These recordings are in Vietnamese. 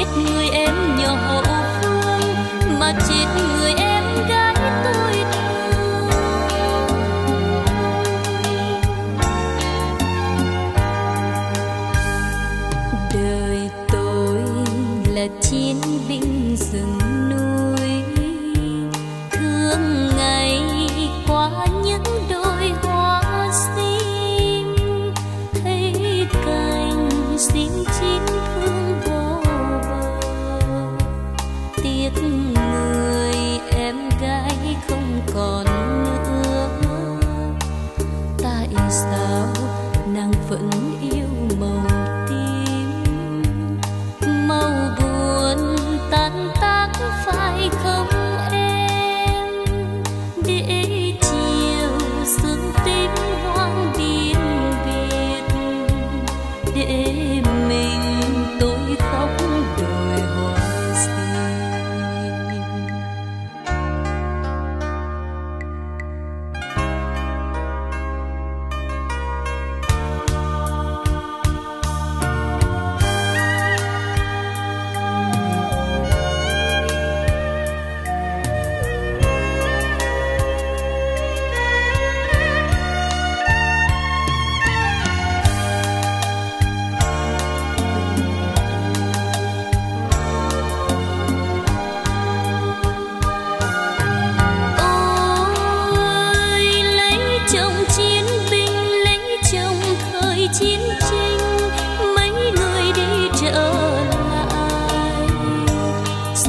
biết người em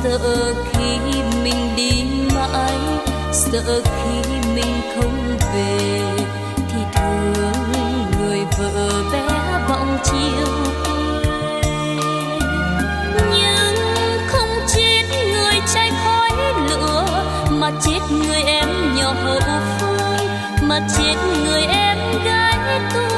sợ khi mình đi mãi, sợ khi mình không về, thì thương người vợ bé vọng chiều nhưng không chết người trai khói lửa, mà chết người em nhỏ hậu phương mà chết người em gái tôi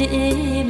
đêm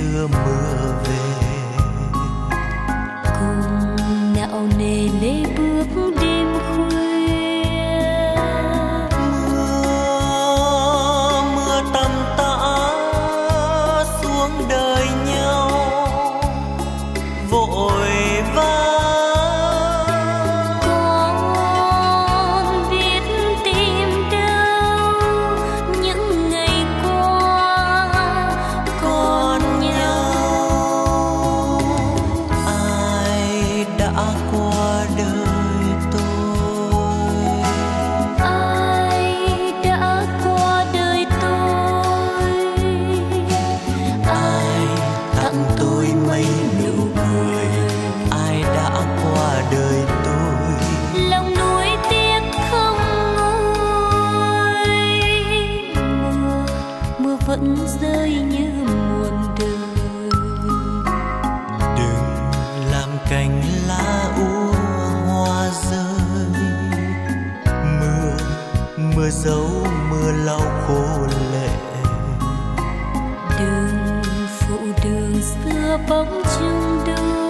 xưa mưa về. dấu mưa lau khô lệ. Đường phụ đường xưa bóng trưng đưa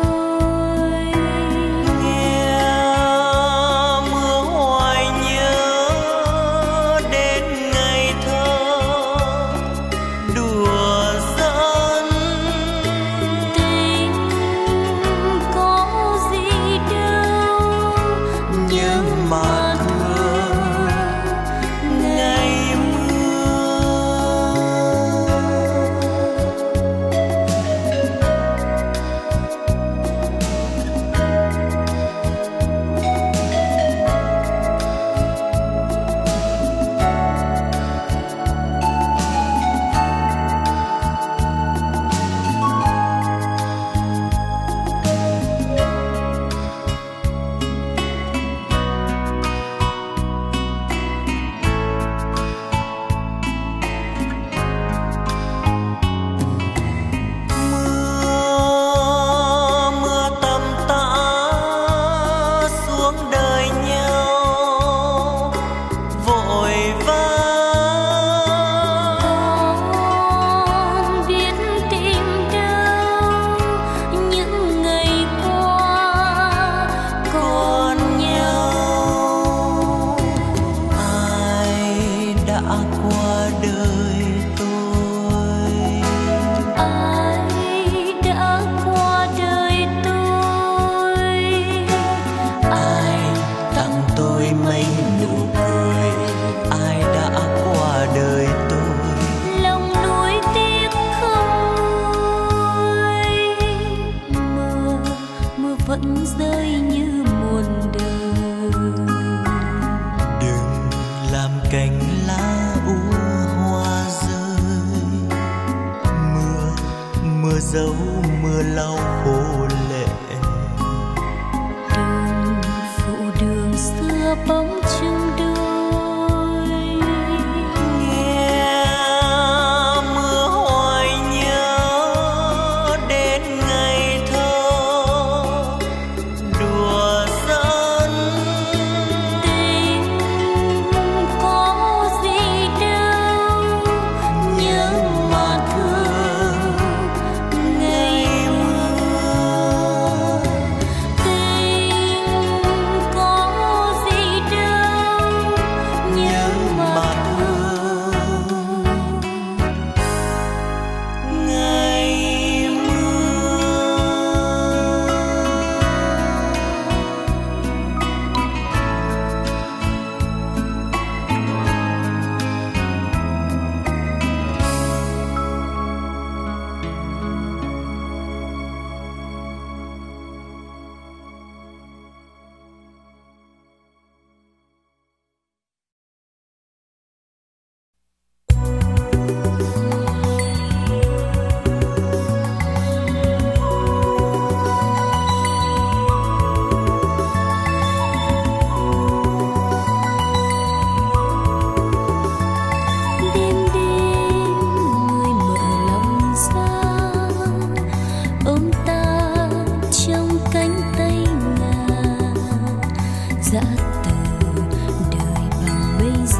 rơi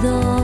dos.